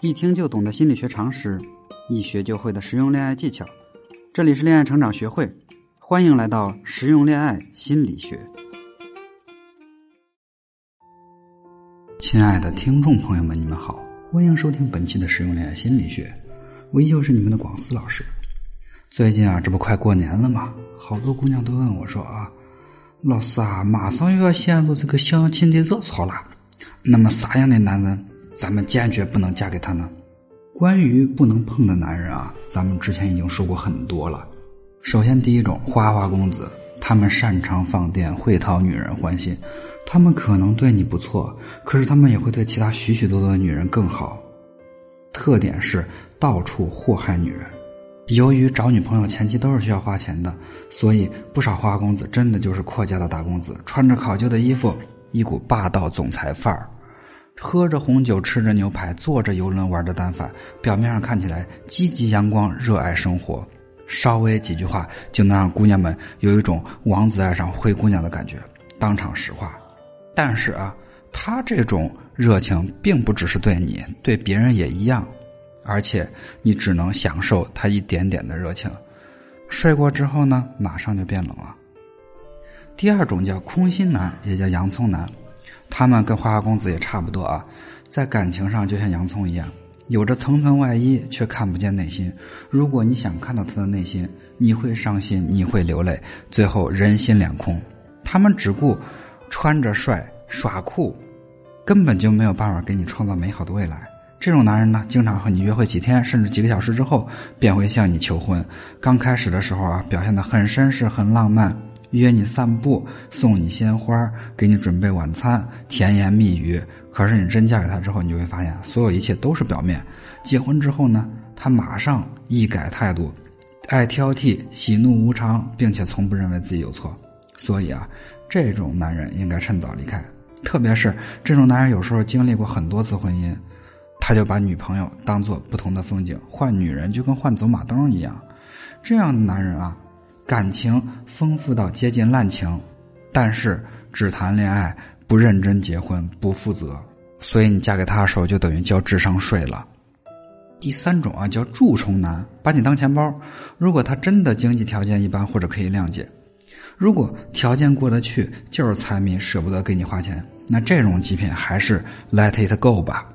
一听就懂的心理学常识，一学就会的实用恋爱技巧。这里是恋爱成长学会，欢迎来到实用恋爱心理学。亲爱的听众朋友们，你们好，欢迎收听本期的实用恋爱心理学。我依旧是你们的广思老师。最近啊，这不快过年了吗？好多姑娘都问我说啊，老师啊，马上又要陷入这个相亲的热潮了，那么啥样的男人？咱们坚决不能嫁给他呢。关于不能碰的男人啊，咱们之前已经说过很多了。首先，第一种花花公子，他们擅长放电，会讨女人欢心。他们可能对你不错，可是他们也会对其他许许多多的女人更好。特点是到处祸害女人。由于找女朋友前期都是需要花钱的，所以不少花花公子真的就是阔家的大公子，穿着考究的衣服，一股霸道总裁范儿。喝着红酒，吃着牛排，坐着游轮，玩着单反，表面上看起来积极阳光，热爱生活，稍微几句话就能让姑娘们有一种王子爱上灰姑娘的感觉，当场石化。但是啊，他这种热情并不只是对你，对别人也一样，而且你只能享受他一点点的热情，睡过之后呢，马上就变冷了。第二种叫空心男，也叫洋葱男。他们跟花花公子也差不多啊，在感情上就像洋葱一样，有着层层外衣，却看不见内心。如果你想看到他的内心，你会伤心，你会流泪，最后人心两空。他们只顾穿着帅耍酷，根本就没有办法给你创造美好的未来。这种男人呢，经常和你约会几天，甚至几个小时之后，便会向你求婚。刚开始的时候啊，表现的很绅士，很浪漫。约你散步，送你鲜花，给你准备晚餐，甜言蜜语。可是你真嫁给他之后，你就会发现，所有一切都是表面。结婚之后呢，他马上一改态度，爱挑剔，喜怒无常，并且从不认为自己有错。所以啊，这种男人应该趁早离开。特别是这种男人，有时候经历过很多次婚姻，他就把女朋友当做不同的风景，换女人就跟换走马灯一样。这样的男人啊。感情丰富到接近滥情，但是只谈恋爱不认真结婚不负责，所以你嫁给他的时候就等于交智商税了。第三种啊叫蛀虫男，把你当钱包。如果他真的经济条件一般或者可以谅解，如果条件过得去，就是财迷舍不得给你花钱，那这种极品还是 let it go 吧，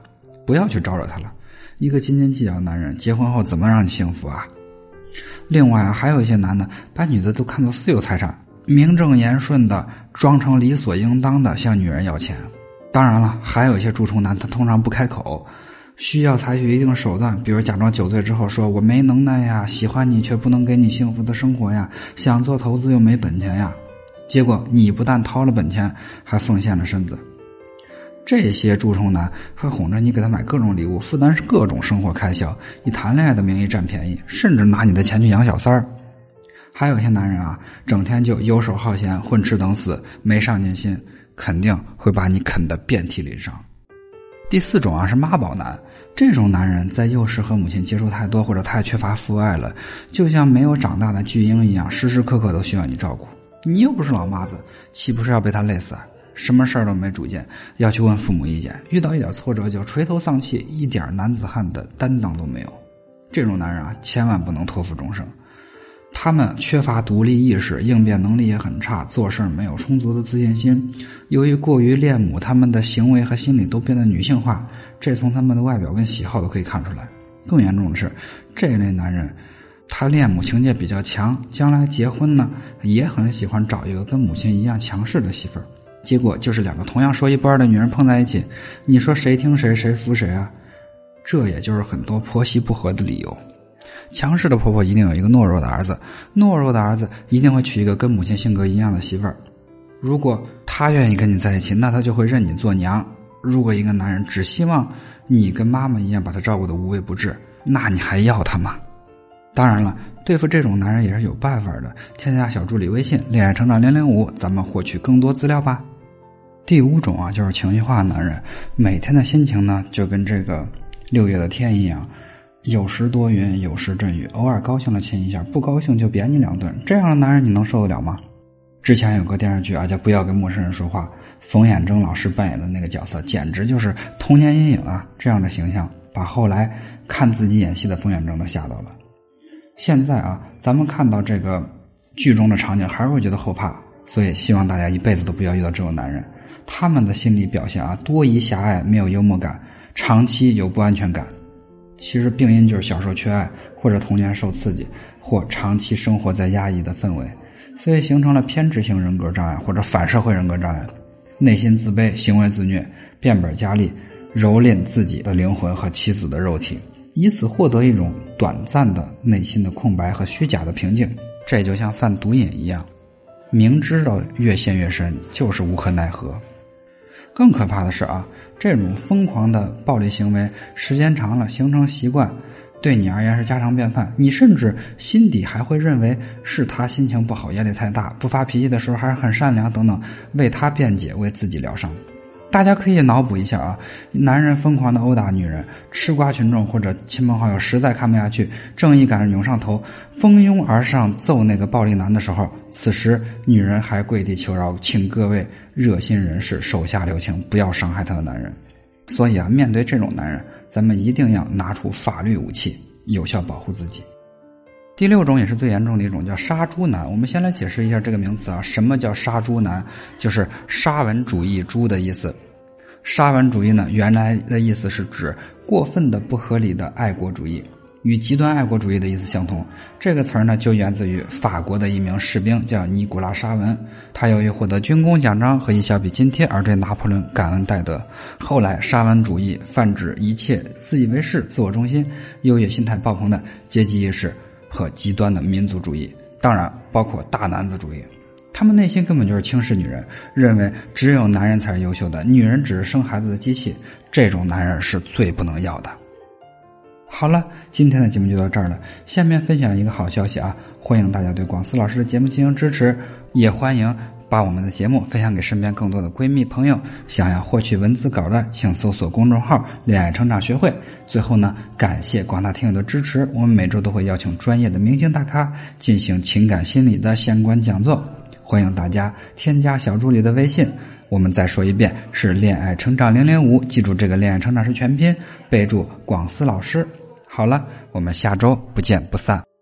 不要去招惹他了。一个斤斤计较的男人，结婚后怎么让你幸福啊？另外啊，还有一些男的把女的都看作私有财产，名正言顺的装成理所应当的向女人要钱。当然了，还有一些蛀虫男，他通常不开口，需要采取一定手段，比如假装酒醉之后说“我没能耐呀，喜欢你却不能给你幸福的生活呀，想做投资又没本钱呀”，结果你不但掏了本钱，还奉献了身子。这些蛀虫男会哄着你给他买各种礼物，负担各种生活开销，以谈恋爱的名义占便宜，甚至拿你的钱去养小三儿。还有些男人啊，整天就游手好闲、混吃等死，没上进心，肯定会把你啃得遍体鳞伤。第四种啊是妈宝男，这种男人在幼时和母亲接触太多或者太缺乏父爱了，就像没有长大的巨婴一样，时时刻刻都需要你照顾。你又不是老妈子，岂不是要被他累死啊？什么事儿都没主见，要去问父母意见，遇到一点挫折就垂头丧气，一点男子汉的担当都没有。这种男人啊，千万不能托付终生。他们缺乏独立意识，应变能力也很差，做事没有充足的自信心。由于过于恋母，他们的行为和心理都变得女性化，这从他们的外表跟喜好都可以看出来。更严重的是，这类男人，他恋母情节比较强，将来结婚呢，也很喜欢找一个跟母亲一样强势的媳妇儿。结果就是两个同样说一不二的女人碰在一起，你说谁听谁，谁服谁啊？这也就是很多婆媳不和的理由。强势的婆婆一定有一个懦弱的儿子，懦弱的儿子一定会娶一个跟母亲性格一样的媳妇儿。如果他愿意跟你在一起，那他就会认你做娘。如果一个男人只希望你跟妈妈一样把他照顾的无微不至，那你还要他吗？当然了。对付这种男人也是有办法的，添加小助理微信“恋爱成长零零五”，咱们获取更多资料吧。第五种啊，就是情绪化男人，每天的心情呢就跟这个六月的天一样，有时多云，有时阵雨，偶尔高兴了亲一下，不高兴就扁你两顿。这样的男人你能受得了吗？之前有个电视剧啊，叫《不要跟陌生人说话》，冯远征老师扮演的那个角色，简直就是童年阴影啊！这样的形象，把后来看自己演戏的冯远征都吓到了。现在啊，咱们看到这个剧中的场景，还是会觉得后怕。所以，希望大家一辈子都不要遇到这种男人。他们的心理表现啊，多疑狭隘，没有幽默感，长期有不安全感。其实病因就是小时候缺爱，或者童年受刺激，或长期生活在压抑的氛围，所以形成了偏执性人格障碍或者反社会人格障碍，内心自卑，行为自虐，变本加厉，蹂躏自己的灵魂和妻子的肉体，以此获得一种短暂的内心的空白和虚假的平静。这就像犯毒瘾一样，明知道越陷越深，就是无可奈何。更可怕的是啊，这种疯狂的暴力行为时间长了形成习惯，对你而言是家常便饭。你甚至心底还会认为是他心情不好、压力太大，不发脾气的时候还是很善良等等，为他辩解，为自己疗伤。大家可以脑补一下啊，男人疯狂的殴打女人，吃瓜群众或者亲朋好友实在看不下去，正义感涌上头，蜂拥而上揍那个暴力男的时候，此时女人还跪地求饶，请各位热心人士手下留情，不要伤害她的男人。所以啊，面对这种男人，咱们一定要拿出法律武器，有效保护自己。第六种也是最严重的一种，叫杀猪男。我们先来解释一下这个名词啊，什么叫杀猪男？就是沙文主义“猪”的意思。沙文主义呢，原来的意思是指过分的、不合理的爱国主义，与极端爱国主义的意思相同。这个词儿呢，就源自于法国的一名士兵，叫尼古拉·沙文。他由于获得军功奖章和一小笔津贴，而对拿破仑感恩戴德。后来，沙文主义泛指一切自以为是、自我中心、优越心态爆棚的阶级意识。和极端的民族主义，当然包括大男子主义，他们内心根本就是轻视女人，认为只有男人才是优秀的，女人只是生孩子的机器，这种男人是最不能要的。好了，今天的节目就到这儿了。下面分享一个好消息啊，欢迎大家对广思老师的节目进行支持，也欢迎。把我们的节目分享给身边更多的闺蜜朋友。想要获取文字稿的，请搜索公众号“恋爱成长学会”。最后呢，感谢广大听友的支持。我们每周都会邀请专业的明星大咖进行情感心理的相关讲座，欢迎大家添加小助理的微信。我们再说一遍，是“恋爱成长零零五”，记住这个“恋爱成长”是全拼，备注“广思老师”。好了，我们下周不见不散。